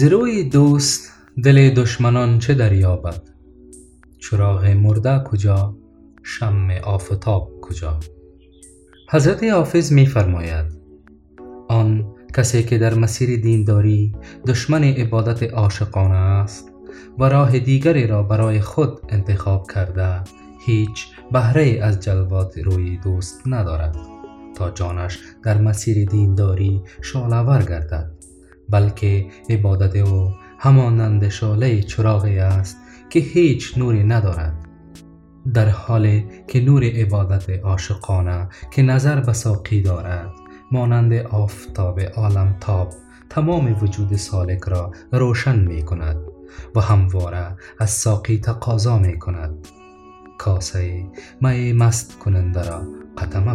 زروی دوست دل دشمنان چه دریابد؟ چراغ مرده کجا؟ شمع آفتاب کجا؟ حضرت حافظ می فرماید آن کسی که در مسیر دینداری دشمن عبادت عاشقانه است و راه دیگری را برای خود انتخاب کرده هیچ بهره از جلوات روی دوست ندارد تا جانش در مسیر دینداری شعلهور گردد. بلکه عبادت او همانند شعله چراغی است که هیچ نوری ندارد. در حالی که نور عبادت عاشقانه که نظر به ساقی دارد مانند آفتاب عالمتاب تمام وجود سالک را روشن می کند و همواره از ساقی تقاضا می کند کاسه می مست کننده را قطمه